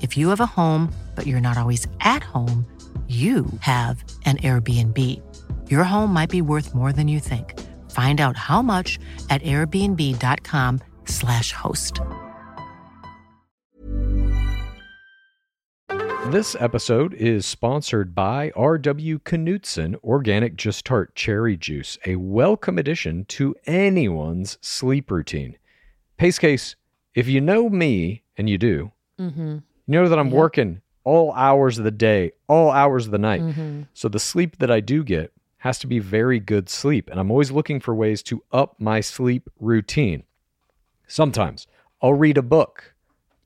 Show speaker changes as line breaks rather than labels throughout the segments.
If you have a home, but you're not always at home, you have an Airbnb. Your home might be worth more than you think. Find out how much at airbnb.com/slash host.
This episode is sponsored by R.W. Knudsen Organic Just Tart Cherry Juice, a welcome addition to anyone's sleep routine. Pace case, if you know me, and you do,
Mm-hmm.
You know that I'm
Yeah.
working all hours of the day, all hours of the night.
Mm-hmm.
So the sleep that I do get has to be very good sleep. And I'm always looking for ways to up my sleep routine. Sometimes I'll read a book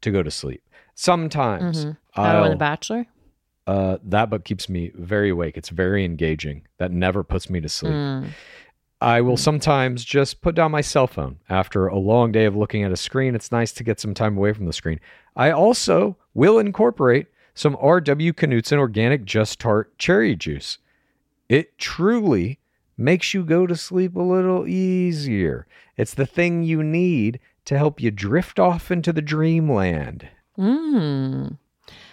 to go to sleep. Sometimes
Mhm.
I'll,
Oh, The Bachelor?
uh, that book keeps me very awake. It's very engaging. That never puts me to sleep.
Mm.
I will sometimes just put down my cell phone after a long day of looking at a screen. It's nice to get some time away from the screen. I also will incorporate some R.W. Knudsen organic Just Tart cherry juice. It truly makes you go to sleep a little easier. It's the thing you need to help you drift off into the dreamland.
Mm.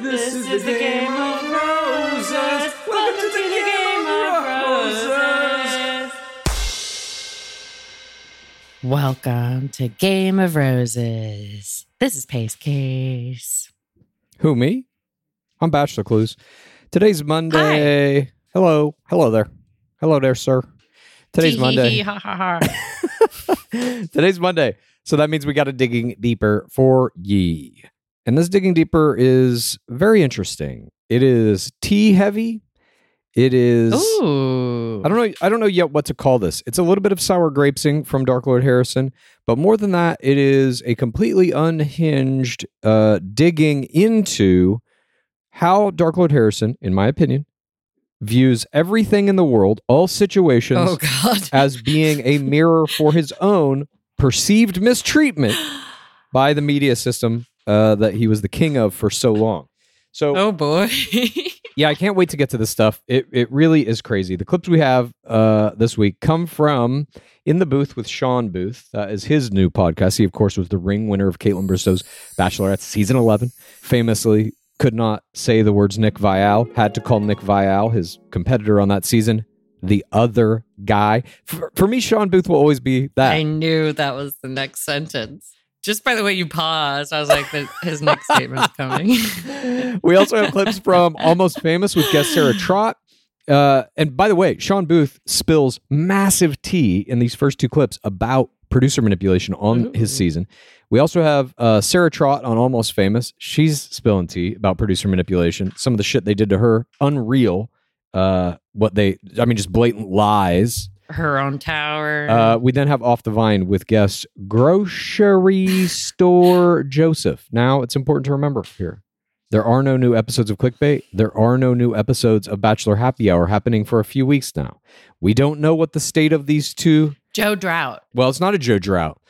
This is the game of roses. Welcome to the game of roses.
Welcome to Game of Roses. This is Pace Case.
Who, me? I'm Bachelor Clues. Today's Monday. Hello. Hello there. Hello there, sir. Today's Monday.
Ha, ha, ha.
Today's Monday. So that means we got to digging deeper for ye. And this digging deeper is very interesting. It is tea heavy. It is
Ooh.
I don't know I don't know yet what to call this. It's a little bit of sour grapesing from Dark Lord Harrison, but more than that, it is a completely unhinged uh digging into how Dark Lord Harrison, in my opinion, views everything in the world, all situations
Oh, God.
as being a mirror for his own perceived mistreatment by the media system uh, that he was the king of for so long. So,
oh, boy.
yeah, I can't wait to get to this stuff. It it really is crazy. The clips we have uh, this week come from in the booth with Shawn Booth, uh, is his new podcast. He, of course, was the ring winner of Kaitlyn Bristowe's Bachelorette season eleven. Famously, could not say the words Nick Viall. Had to call Nick Viall, his competitor on that season, the other guy. For, for me, Shawn Booth will always be that.
I knew that was the next sentence. Just by the way you paused, I was like, his next statement's coming.
we also have clips from Almost Famous with guest Sarah Trott. Uh, and by the way, Shawn Booth spills massive tea in these first two clips about producer manipulation on his season. We also have uh, Sarah Trott on Almost Famous. She's spilling tea about producer manipulation. Some of the shit they did to her, unreal. Uh, what they, I mean, just blatant lies.
Her own tower.
Uh, we then have Off the Vine with guest Grocery Store Joseph. Now, it's important to remember here there are no new episodes of Clickbait. There are no new episodes of Bachelor Happy Hour happening for a few weeks now. We don't know what the state of these two.
Joe Drought.
Well, it's not a Joe Drought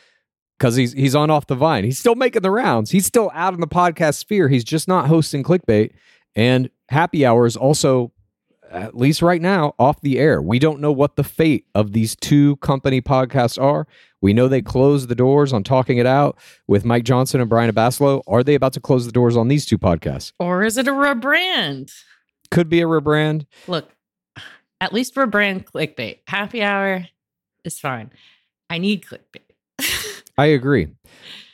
because he's he's on Off the Vine. He's still making the rounds. He's still out in the podcast sphere. He's just not hosting Clickbait. And Happy Hour is also at least right now, off the air. We don't know what the fate of these two company podcasts are. We know they closed the doors on Talking It Out with Mike Johnson and Brian Abasolo. Are they about to close the doors on these two podcasts?
Or is it a rebrand?
Could be a rebrand.
Look, at least rebrand clickbait. Happy hour is fine. I need clickbait.
I agree.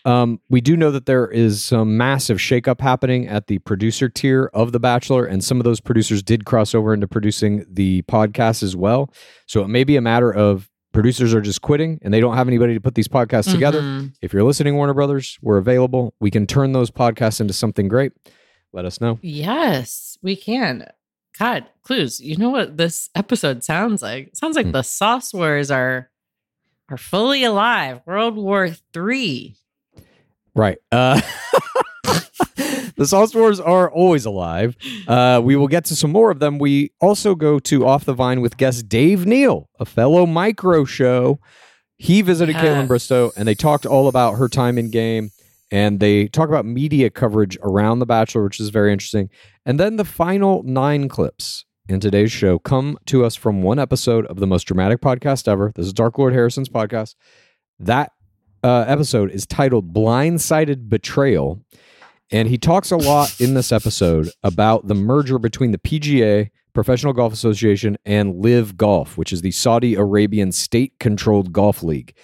Um, we do know that there is some massive shakeup happening at the producer tier of The Bachelor, and some of those producers did cross over into producing the podcast as well. So it may be a matter of producers are just quitting and they don't have anybody to put these podcasts together.
Mhm.
If you're listening, Warner Brothers, we're available. We can turn those podcasts into something great. Let us know.
Yes, we can. God, clues. You know what this episode sounds like? It sounds like
Hmm.
the sauce wars are are fully alive. World War Three.
Right. Uh, the Sauce Wars are always alive. Uh, we will get to some more of them. We also go to Off the Vine with guest Dave Neal, a fellow micro show. He visited
Kaitlyn
Bristowe and they talked all about her time in game and they talk about media coverage around The Bachelor, which is very interesting. And then the final nine clips in today's show come to us from one episode of the most dramatic podcast ever. This is Dark Lord Harrison's podcast. That uh, episode is titled Blindsided Betrayal. And he talks a lot in this episode about the merger between the PGA, Professional Golf Association, and LIV Golf, which is the Saudi Arabian state controlled golf league.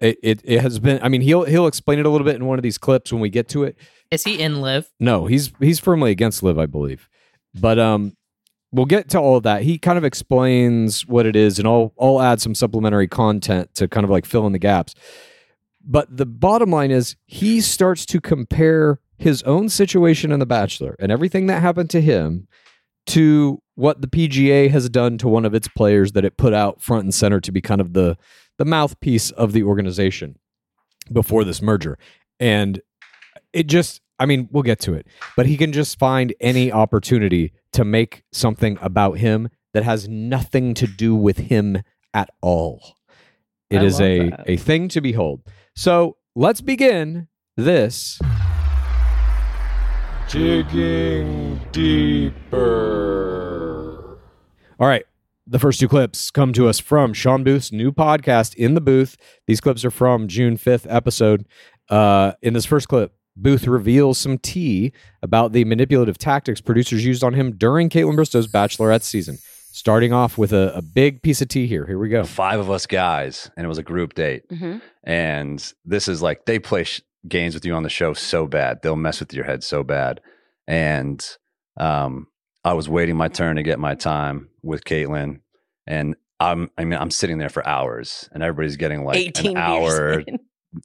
It, it, it has been, I mean, he'll, he'll explain it a little bit in one of these clips when we get to it.
Is he in live?
No, he's he's firmly against LIV, I believe. But um we'll get to all of that. He kind of explains what it is and I'll I'll add some supplementary content to kind of like fill in the gaps. But the bottom line is he starts to compare his own situation in The Bachelor and everything that happened to him to what the PGA has done to one of its players that it put out front and center to be kind of the the mouthpiece of the organization before this merger. And it just I mean, we'll get to it. But he can just find any opportunity to make something about him that has nothing to do with him at all. It
I
is a
that.
a thing to behold. So, let's begin this digging deeper. All right. The first two clips come to us from Shawn Booth's new podcast, In the Booth. These clips are from June 5th episode. Uh, in this first clip, Booth reveals some tea about the manipulative tactics producers used on him during Kaitlyn Bristowe's Bachelorette season. Starting off with a, a big piece of tea here. Here we go.
five of us guys, and it was a group date.
Mm-hmm.
And this is like they play sh- games with you on the show so bad, they'll mess with your head so bad. And um, I was waiting my turn to get my time with Kaitlyn, and I'm I mean I'm sitting there for hours, and everybody's getting like
18
an hour,
in.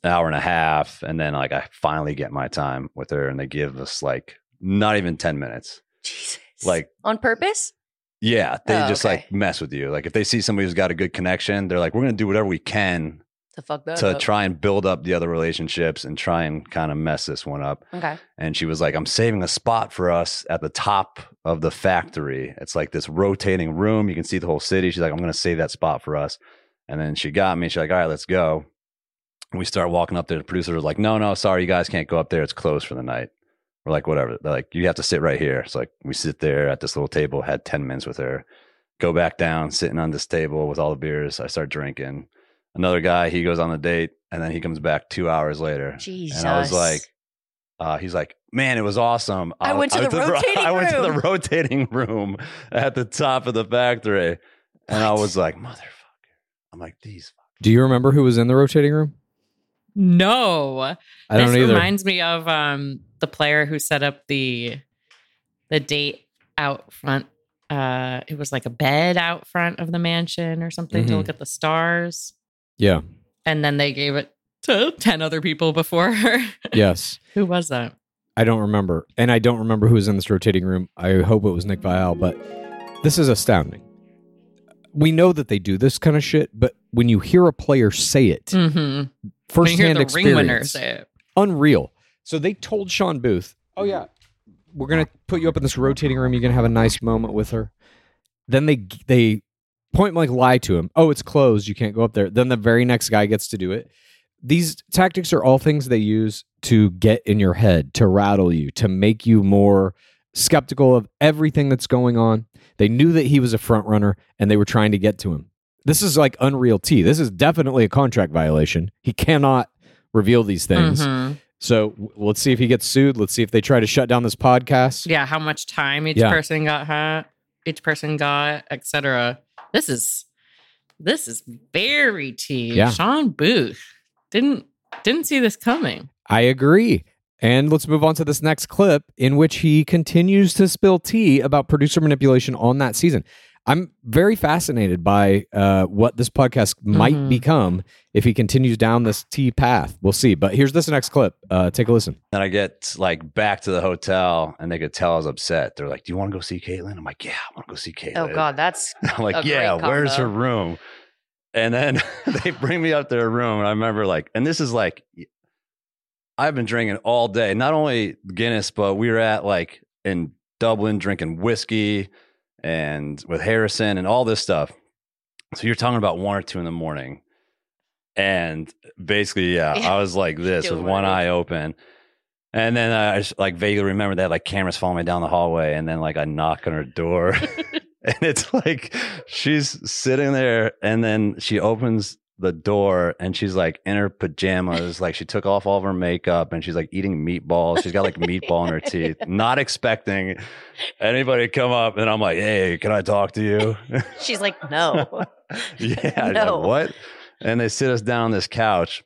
hour and a half, and then like I finally get my time with her, and they give us like not even ten minutes.
Jesus.
Like
on purpose?
Yeah, they
Oh,
just
okay.
like mess with you. Like if they see somebody who's got a good connection, they're like, we're gonna do whatever we can
To fuck that
to
up.
try and build up the other relationships and try and kind of mess this one up.
Okay.
And she was like, I'm saving a spot for us at the top of the factory. It's like this rotating room. You can see the whole city. She's like, I'm going to save that spot for us. And then she got me. She's like, all right, let's go. And we start walking up there. The producer was like, no, no, sorry, you guys can't go up there. It's closed for the night. We're like, whatever. They're like, you have to sit right here. So like, we sit there at this little table, had 10 minutes with her, go back down, sitting on this table with all the beers. I start drinking. Another guy, he goes on the date and then he comes back two hours later.
Jesus.
And I was like, uh, he's like, man, it was awesome.
I went to the
ro-
rotating
I went to the
room."
rotating room at the top of the factory. And I was like, motherfucker. I'm like, these.
Do you remember who was in the rotating room?
No.
I don't
this
either.
reminds me of um the player who set up the the date out front. Uh it was like a bed out front of the mansion or something to
Mhm.
look at the stars.
yeah.
And then they gave it to 10 other people before her.
Yes.
Who was that?
I don't remember. And I don't remember who was in this rotating room. I hope it was Nick Viall, but this is astounding. We know that they do this kind of shit, but when you hear a player say it,
Mm-hmm.
first
you hear
hand
the ring winner
experience,
say it.
unreal. So they told Shawn Booth, "Oh yeah, we're gonna put you up in this rotating room. You're gonna have a nice moment with her." Then they they point blank lie to him. Oh, it's closed. You can't go up there. Then the very next guy gets to do it. These tactics are all things they use to get in your head, to rattle you, to make you more skeptical of everything that's going on. They knew that he was a front runner and they were trying to get to him. This is like unreal tea. This is definitely a contract violation. He cannot reveal these things.
Mhm.
So w- let's see if he gets sued. Let's see if they try to shut down this podcast.
Yeah, how much time each
Yeah.
person got had, each person got, etc. This is this is very tea.
Yeah.
Shawn Booth didn't didn't see this coming.
I agree. And let's move on to this next clip in which he continues to spill tea about producer manipulation on that season. I'm very fascinated by uh, what this podcast might
Mhm.
become if he continues down this T path. We'll see. But here's this next clip. Uh, take a listen.
Then I get like back to the hotel and they could tell I was upset. They're like, Do you want to go see Kaitlyn? I'm like, Yeah, I want to go see Kaitlyn.
Oh God, that's
I'm like,
a
yeah,
great
where's her room? And then they bring me up to her room. And I remember like, and this is like, I've been drinking all day, not only Guinness, but we were at like in Dublin drinking whiskey and with Harrison and all this stuff. So you're talking about one or two in the morning. And basically, yeah,
Yeah.
I was like this with one eye open. And then I just like vaguely remember that like cameras following me down the hallway. And then like I knock on her door. and it's like she's sitting there and then she opens the door and she's like in her pajamas like she took off all of her makeup and she's like eating meatballs. She's got like meatball in her teeth. Not expecting anybody to come up and i'm like hey can i talk to you?
She's like, no.
yeah
No.
like, what? And they sit us down on this couch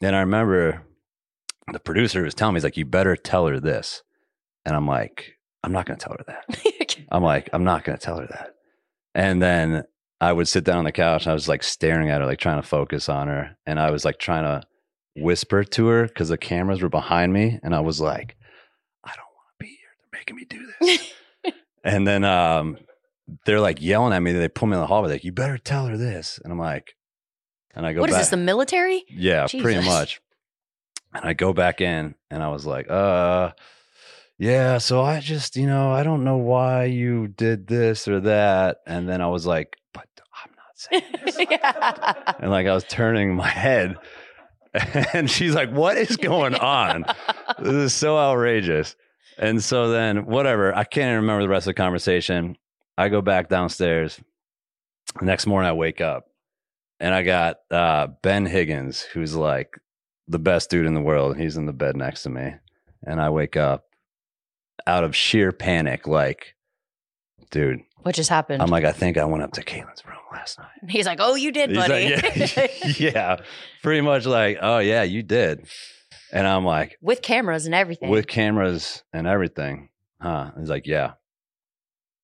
and i remember the producer was telling me he's like you better tell her this. And i'm like i'm not going to tell her that. I'm like, I'm not going to tell her that. And then I would sit down on the couch and I was like staring at her, like trying to focus on her. And I was like trying to whisper to her because the cameras were behind me. And I was like, I don't want to be here. They're making me do this. and then um, they're like yelling at me. They pull me in the hallway, like, you better tell her this. And I'm like, and I go
what is
back.
this? The military?
Yeah, pretty much. And I go back in and I was like, uh, yeah, so I just, you know, I don't know why you did this or that. And then I was like, but I'm not saying this.
yeah.
and like I was turning my head and she's like, what is going on? this is so outrageous. And so then, whatever, I can't even remember the rest of the conversation. I go back downstairs. The next morning, I wake up and I got uh, Ben Higgins, who's like the best dude in the world. He's in the bed next to me. And I wake up out of sheer panic, like, dude,
What just happened?
I'm like, I think I went up to Kaitlyn's room last night.
He's like, oh, you did,
He's
buddy.
like, yeah, yeah, pretty much like, oh yeah, you did. And I'm like,
With cameras and everything.
with cameras and everything, huh? He's like, yeah.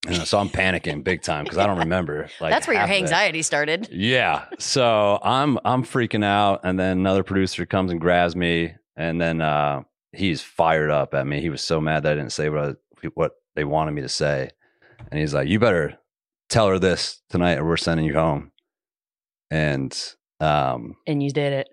And so I'm panicking big time because I don't remember. Like
That's where your
half of it.
anxiety started.
Yeah. So I'm I'm freaking out, and then another producer comes and grabs me, and then uh, he's fired up at me. He was so mad that I didn't say what I, what they wanted me to say, and he's like, "You better tell her this tonight, or we're sending you home." And um,
And you did it.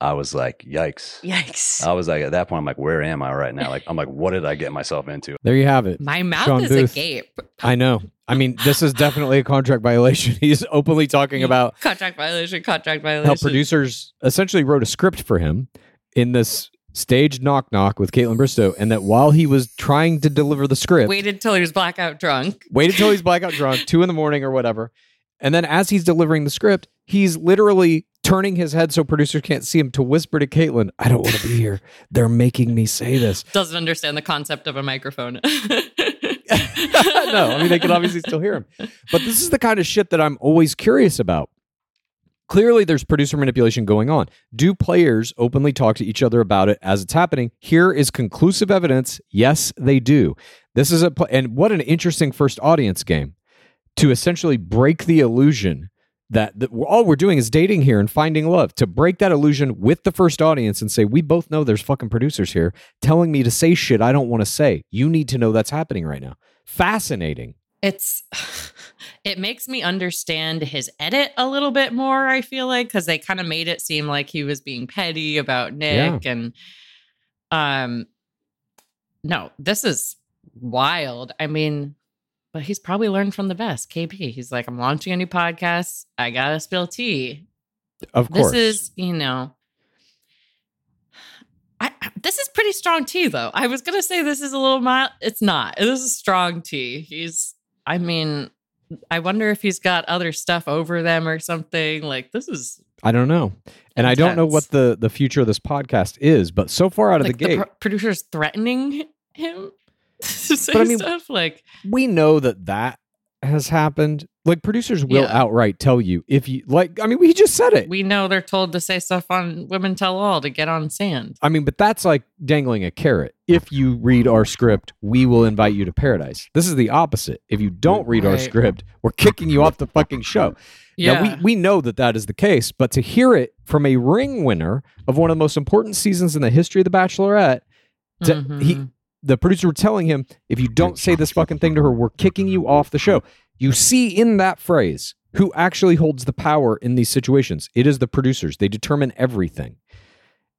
I was like, "Yikes!"
Yikes.
I was like, at that point, I'm like, "Where am I right now?" Like, I'm like, "What did I get myself into?"
There you have it.
My mouth
Sean
is
Booth.
agape.
I know. I mean, this is definitely a contract violation. He's openly talking about
Contract violation, contract violation.
how producers essentially wrote a script for him in this staged knock knock with Kaitlyn Bristowe, and that while he was trying to deliver the script,
waited till he was blackout drunk.
waited till he's blackout drunk, two in the morning or whatever, and then as he's delivering the script, he's literally turning his head so producers can't see him to whisper to Kaitlyn, "I don't want to be here. They're making me say this."
Doesn't understand the concept of a microphone.
no, I mean they can obviously still hear him. But this is the kind of shit that I'm always curious about. Clearly, there's producer manipulation going on. Do players openly talk to each other about it as it's happening? Here is conclusive evidence. Yes, they do. This is a pl- and what an interesting first audience game to essentially break the illusion that, that all we're doing is dating here and finding love to break that illusion with the first audience and say we both know there's fucking producers here telling me to say shit I don't want to say. You need to know that's happening right now. Fascinating.
it's it makes me understand his edit a little bit more i feel like because they kind of made it seem like he was being petty about nick and um no this is wild. I mean but he's probably learned from the best kp he's like i'm launching a new podcast. I gotta spill tea.
Of course.
this is you know I- this is pretty strong tea though. I was gonna say this is a little mild. It's not. This is strong tea. He's i mean i wonder if he's got other stuff over them or something like this is
I don't know. And I don't know what the the future of this podcast is, but so far out of
like
the gate,
pro- producers threatening him to say
I mean-
stuff like
we know that that has happened. Like producers will
Yeah.
outright tell you if you like I mean we just said it.
we know they're told to say stuff on women tell all to get on sand
I mean, but that's like dangling a carrot. If you read our script, we will invite you to paradise. This is the opposite. If you don't read our script, we're kicking you off the fucking show. Now, we, we know that that is the case, but to hear it from a ring winner of one of the most important seasons in the history of The Bachelorette, to- he,
Mhm.
the producer were telling him, if you don't say this fucking thing to her, we're kicking you off the show. You see in that phrase who actually holds the power in these situations. It is the producers. They determine everything.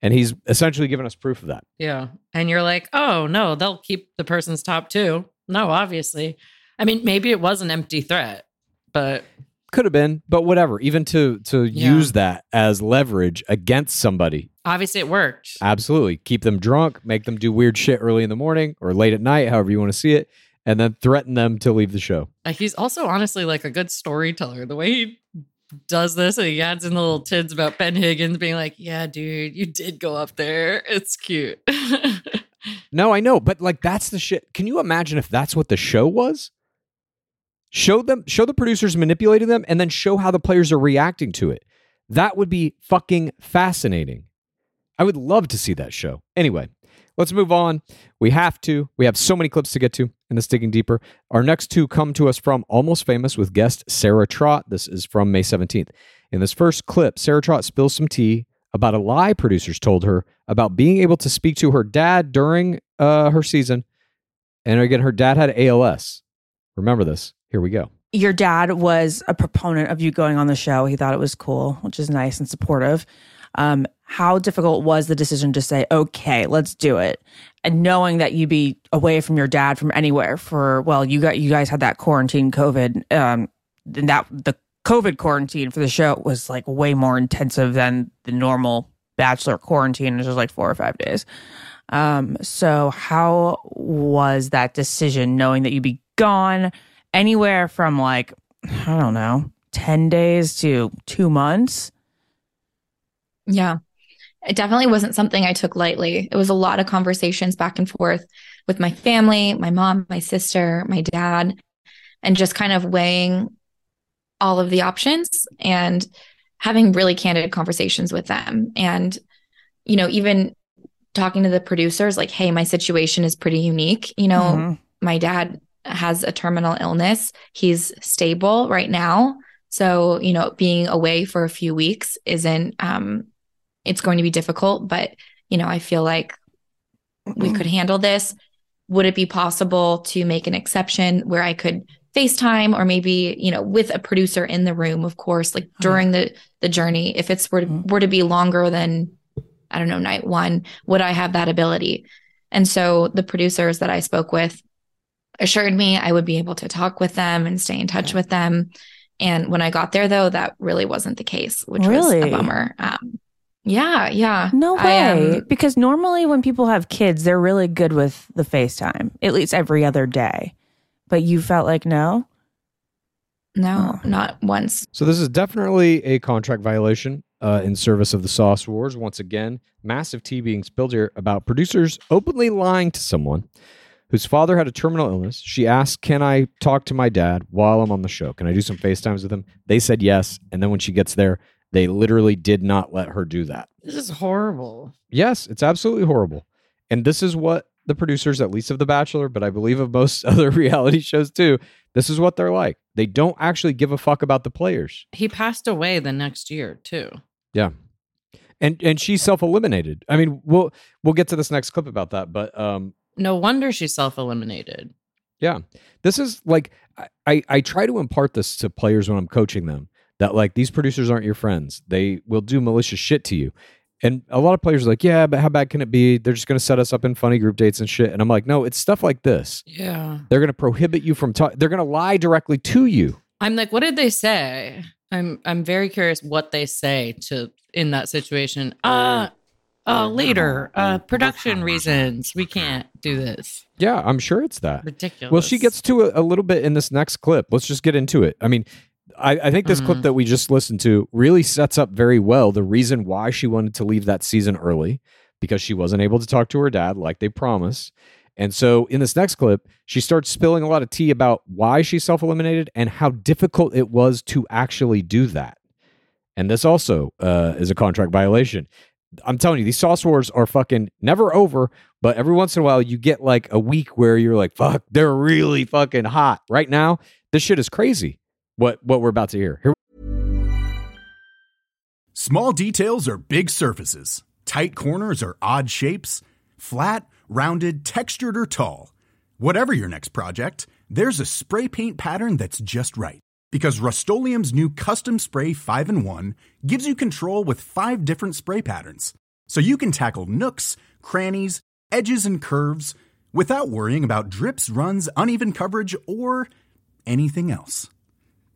And he's essentially given us proof of that.
Yeah. And you're like, oh, no, they'll keep the person's top two. No, obviously. I mean, maybe it was an empty threat, but
Could have been, but whatever. Even to to
Yeah.
use that as leverage against somebody,
obviously it worked.
absolutely. Keep them drunk, make them do weird shit early in the morning or late at night, however you want to see it, and then threaten them to leave the show.
Uh, He's also honestly like a good storyteller. The way he does this and he adds in the little tids about Ben Higgins being like, yeah, dude, you did go up there. It's cute.
No, I know, but like that's the shit. Can you imagine if that's what the show was? Show them, show the producers manipulating them, and then show how the players are reacting to it. That would be fucking fascinating. I would love to see that show. Anyway, let's move on. We have to. We have so many clips to get to in this digging deeper. Our next two come to us from Almost Famous with guest Sarah Trott. This is from May 17th. In this first clip, Sarah Trott spills some tea about a lie producers told her about being able to speak to her dad during uh, her season. And again, her dad had ALS. Remember this. Here we go.
your dad was a proponent of you going on the show. He thought it was cool, which is nice and supportive. Um, how difficult was the decision to say, okay, let's do it? And knowing that you'd be away from your dad from anywhere for, well, you got, you guys had that quarantine COVID, um, and that the COVID quarantine for the show was like way more intensive than the normal bachelor quarantine, which was like four or five days. Um, so how was that decision knowing that you'd be gone anywhere from like, I don't know, 10 days to two months?
Yeah. It definitely wasn't something I took lightly. It was a lot of conversations back and forth with my family, my mom, my sister, my dad, and just kind of weighing all of the options and having really candid conversations with them. And, you know, even talking to the producers, like, hey, my situation is pretty unique. You know,
Mhm.
my dad has a terminal illness. He's stable right now. So, you know, being away for a few weeks isn't um it's going to be difficult, but you know, I feel like we could handle this. Would it be possible to make an exception where I could FaceTime or maybe, you know, with a producer in the room, of course, like during the the journey, if it's were to,
Mhm.
were to be longer than I don't know, night 1, would I have that ability? And so the producers that I spoke with assured me I would be able to talk with them and stay in touch with them. And when I got there, though, that really wasn't the case, which was a bummer. Um, yeah, yeah.
No
I,
way.
um,
because normally when people have kids, they're really good with the FaceTime, at least every other day. But you felt like no?
no,
Oh.
not once.
So this is definitely a contract violation uh, in service of the Sauce Wars. Once again, massive tea being spilled here about producers openly lying to someone whose father had a terminal illness. She asked, "Can I talk to my dad while I'm on the show? Can I do some FaceTimes with him?" They said yes, and then when she gets there, they literally did not let her do that.
This is horrible.
Yes, it's absolutely horrible. And this is what the producers, at least of The Bachelor, but I believe of most other reality shows too, this is what they're like. They don't actually give a fuck about the players.
He passed away the next year too.
Yeah. And and she self-eliminated. I mean, we'll we'll get to this next clip about that, but um
No wonder she self-eliminated.
yeah. This is like I, I I try to impart this to players when I'm coaching them that like these producers aren't your friends. They will do malicious shit to you. And a lot of players are like, yeah, but how bad can it be? They're just going to set us up in funny group dates and shit. And I'm like, no, it's stuff like this.
Yeah.
They're going to prohibit you from talking. They're going to lie directly to you.
I'm like, what did they say? I'm I'm very curious what they say to in that situation. Uh uh later, uh production reasons. We can't do this.
Yeah, I'm sure it's that.
Ridiculous.
Well, she gets to a, a little bit in this next clip. Let's just get into it. I mean, I, I think this clip
Mhm.
that we just listened to really sets up very well the reason why she wanted to leave that season early because she wasn't able to talk to her dad like they promised. And so in this next clip, she starts spilling a lot of tea about why she self eliminated and how difficult it was to actually do that. And this also uh, is a contract violation. I'm telling you, these sauce wars are fucking never over, but every once in a while you get like a week where you're like, fuck, they're really fucking hot. Right now, this shit is crazy. What what we're about to hear. Here
Small details are big surfaces. Tight corners are odd shapes. Flat, rounded, textured, or tall. Whatever your next project, there's a spray paint pattern that's just right. Because Rust new Custom Spray 5 in 1 gives you control with five different spray patterns. So you can tackle nooks, crannies, edges, and curves without worrying about drips, runs, uneven coverage, or anything else.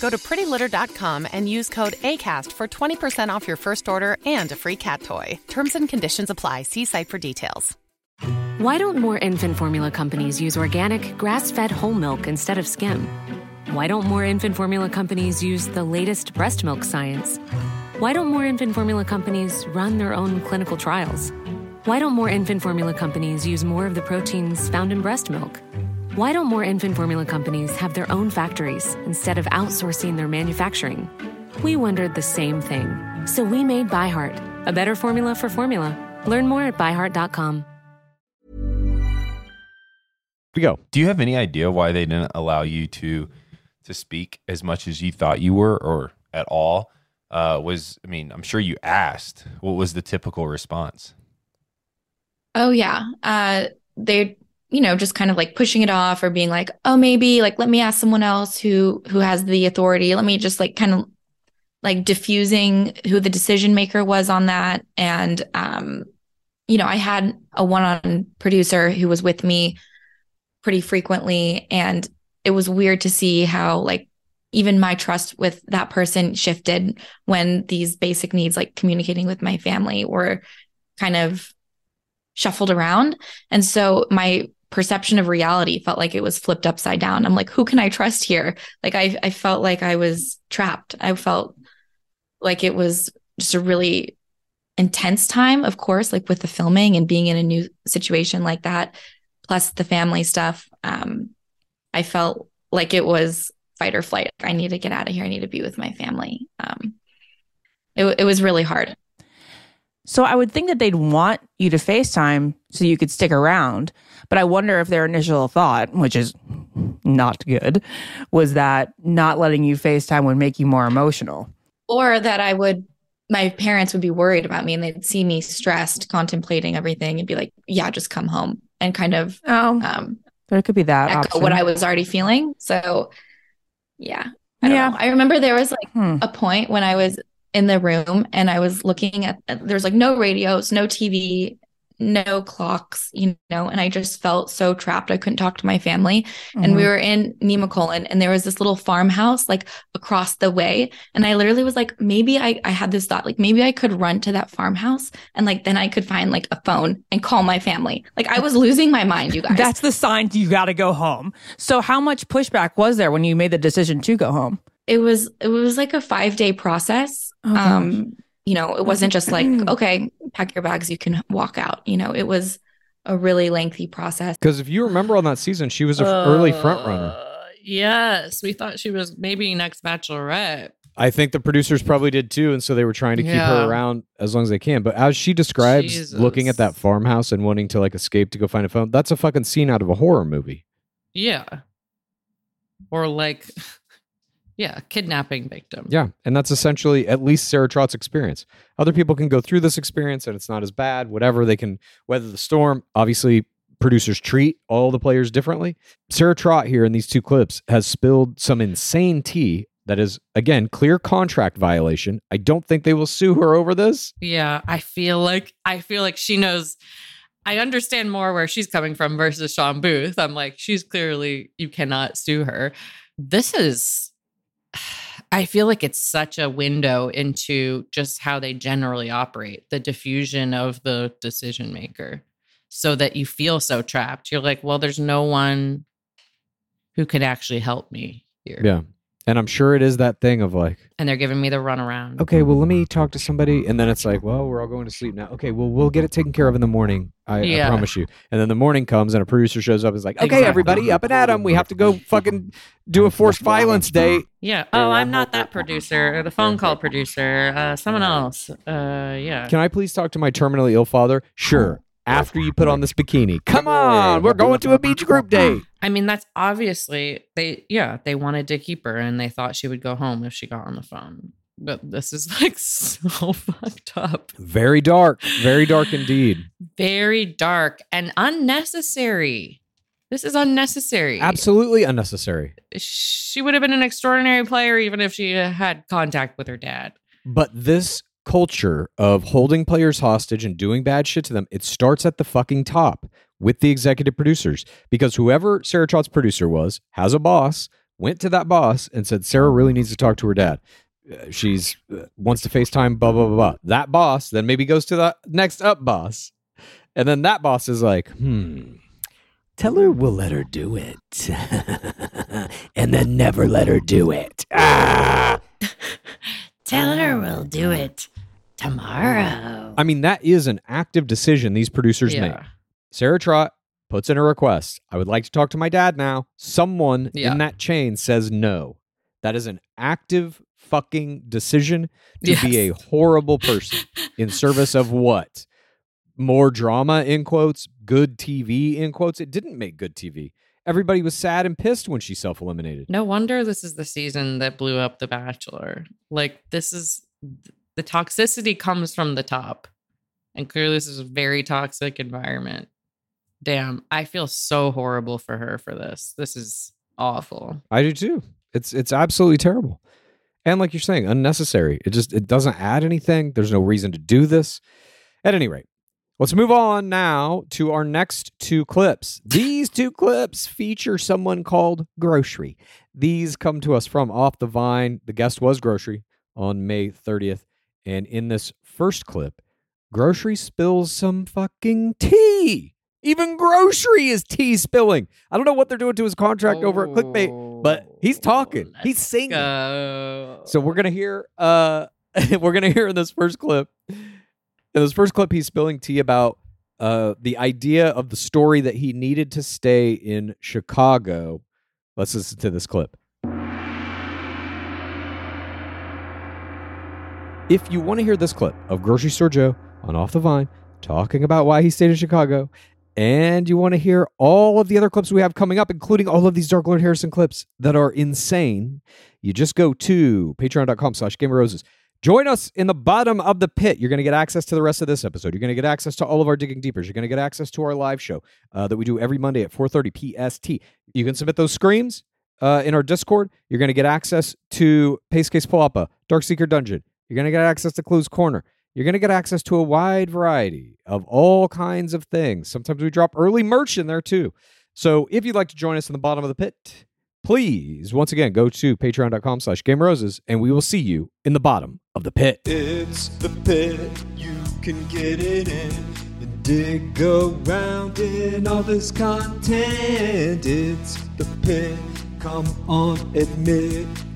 Go to prettylitter.com and use code ACAST for 20% off your first order and a free cat toy. Terms and conditions apply. See site for details.
Why don't more infant formula companies use organic, grass fed whole milk instead of skim? Why don't more infant formula companies use the latest breast milk science? Why don't more infant formula companies run their own clinical trials? Why don't more infant formula companies use more of the proteins found in breast milk? Why don't more infant formula companies have their own factories instead of outsourcing their manufacturing? We wondered the same thing. So we made ByHeart, a better formula for formula. Learn more at byheart.com.
we go.
Do you have any idea why they didn't allow you to to speak as much as you thought you were, or at all? Uh, was I mean, I'm sure you asked. What was the typical response?
Oh yeah. Uh they're you know just kind of like pushing it off or being like, "Oh, maybe like let me ask someone else who who has the authority. Let me just like kind of like diffusing who the decision maker was on that and um you know, I had a one-on producer who was with me pretty frequently and it was weird to see how like even my trust with that person shifted when these basic needs like communicating with my family were kind of shuffled around and so my perception of reality felt like it was flipped upside down. I'm like who can i trust here? Like i i felt like i was trapped. I felt like it was just a really intense time of course like with the filming and being in a new situation like that plus the family stuff. Um i felt like it was fight or flight. I need to get out of here. I need to be with my family. Um it, it was really hard
So I would think that they'd want you to FaceTime so you could stick around. But I wonder if their initial thought, which is not good, was that not letting you FaceTime would make you more emotional.
or that I would my parents would be worried about me and they'd see me stressed contemplating everything and be like yeah just come home and kind of
Oh,
um
there could be that.
what I was already feeling so yeah I don't
Yeah.
know I remember there was like
Hmm.
a point when I was in the room and I was looking at there's like no radios no TV no clocks you know and I just felt so trapped I couldn't talk to my family and we
Mhm.
were in Nemacolin and there was this little farmhouse like across the way and I literally was like maybe I I had this thought like maybe I could run to that farmhouse and like then I could find like a phone and call my family like I was losing my mind you guys
That's the sign you got to go home. So how much pushback was there when you made the decision to go home?
It was it was like a 5 day process
Oh, gosh.
um you know, it wasn't just like, okay, pack your bags, you can walk out. You know, it was a really lengthy process.
Because if you remember on that season, she was an early front runner.
Uh, Yes, we thought she was maybe next Bachelorette.
I think the producers probably did too, and so they were trying to keep
Yeah.
her around as long as they can. But as she describes looking at that farmhouse and wanting to like escape to go find a phone, that's a fucking scene out of a horror movie.
Yeah. Or like, yeah, kidnapping victim.
Yeah, and that's essentially at least Sarah Trott's experience. Other people can go through this experience and it's not as bad. Whatever they can weather the storm. Obviously, producers treat all the players differently. Sarah Trott here in these two clips has spilled some insane tea that is again clear contract violation. I don't think they will sue her over this.
Yeah, I feel like I feel like she knows. I understand more where she's coming from versus Shawn Booth. I'm like, she's clearly you cannot sue her. This is. I feel like it's such a window into just how they generally operate, the diffusion of the decision maker, so that you feel so trapped. You're like, well, there's no one who can actually help me here.
Yeah. And I'm sure it is that thing of like,
And they're giving me the runaround.
okay, well, let me talk to somebody. And then it's like, well, we're all going to sleep now. Okay, well, we'll get it taken care of in the morning. I, I
Yeah.
promise you. And then the morning comes and a producer shows up and is like, okay,
Exactly.
everybody, up and at 'em. We have to go fucking do a forced violence day.
Yeah. Oh, I'm not that producer, or the phone call producer. Uh, someone else. Uh, yeah.
Can I please talk to my terminally ill father? Sure. After you put on this bikini. Come on, we're going to a beach group date.
I mean, that's obviously they. Yeah, they wanted to keep her, and they thought she would go home if she got on the phone. But this is like so fucked up,
Very dark. Very dark indeed.
very dark, and unnecessary. This is unnecessary.
Absolutely unnecessary.
She would have been an extraordinary player even if she uh, had contact with her dad.
But this culture of holding players hostage and doing bad shit to them, it starts at the fucking top with the executive producers. Because whoever Sarah Trott's producer was has a boss, went to that boss and said, Sarah really needs to talk to her dad. Uh, She's uh, wants to FaceTime, blah, blah, blah, blah. That boss then maybe goes to the next up boss. And then that boss is like, hmm, tell her we'll let her do it. and then never let her do it. Ah!
Tell her we'll do it tomorrow.
I mean, that is an active decision these producers
Yeah.
make. Sarah Trott puts in a request. I would like to talk to my dad now. Someone
Yeah.
in that chain says no. That is an active fucking decision to be a horrible person in service of what? More drama in quotes, good TV in quotes. It didn't make good TV. Everybody was sad and pissed when she self eliminated.
No wonder this is the season that blew up The Bachelor. Like, this is the toxicity comes from the top. And clearly, this is a very toxic environment. Damn, I feel so horrible for her for this. This is awful.
I do too. It's it's absolutely terrible. And like you're saying, unnecessary. It just it doesn't add anything. There's no reason to do this. At any rate, let's move on now to our next two clips. These two clips feature someone called Grocery. These come to us from Off the Vine. The guest was Grocery on May 30th. And in this first clip, Grocery spills some fucking tea. Even Grocery is tea spilling. I don't know what they're doing to his contract over at Clickbait, but he's talking. He's singing.
Go.
So we're gonna hear uh we're gonna hear in this first clip. In this first clip, he's spilling tea about uh the idea of the story that he needed to stay in Chicago. Let's listen to this clip. If you want to hear this clip of Grocery Store Joe on Off the Vine talking about why he stayed in Chicago, and you want to hear all of the other clips we have coming up, including all of these Dark Lord Harrison clips that are insane, you just go to patreon.com slash Game Roses. Join us in the bottom of the pit. You're going to get access to the rest of this episode. You're going to get access to all of our Digging Deepers. You're going to get access to our live show uh, that we do every Monday at 4.30 PST. You can submit those screams uh, in our Discord. You're going to get access to Pace Case Palapa, Dark Seeker Dungeon. You're going to get access to Clues Corner. You're going to get access to a wide variety of all kinds of things. Sometimes we drop early merch in there too. So if you'd like to join us in the bottom of the pit, please, once again, go to patreon.com slash game roses and we will see you in the bottom of the pit.
It's the pit, you can get it in and dig around in all this content. It's the pit, come on, admit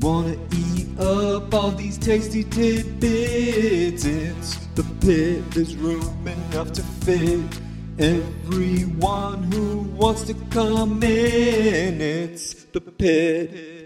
wanna eat up all these tasty tidbits. It's the pit, there's room enough to fit everyone who wants to come in. It's the pit.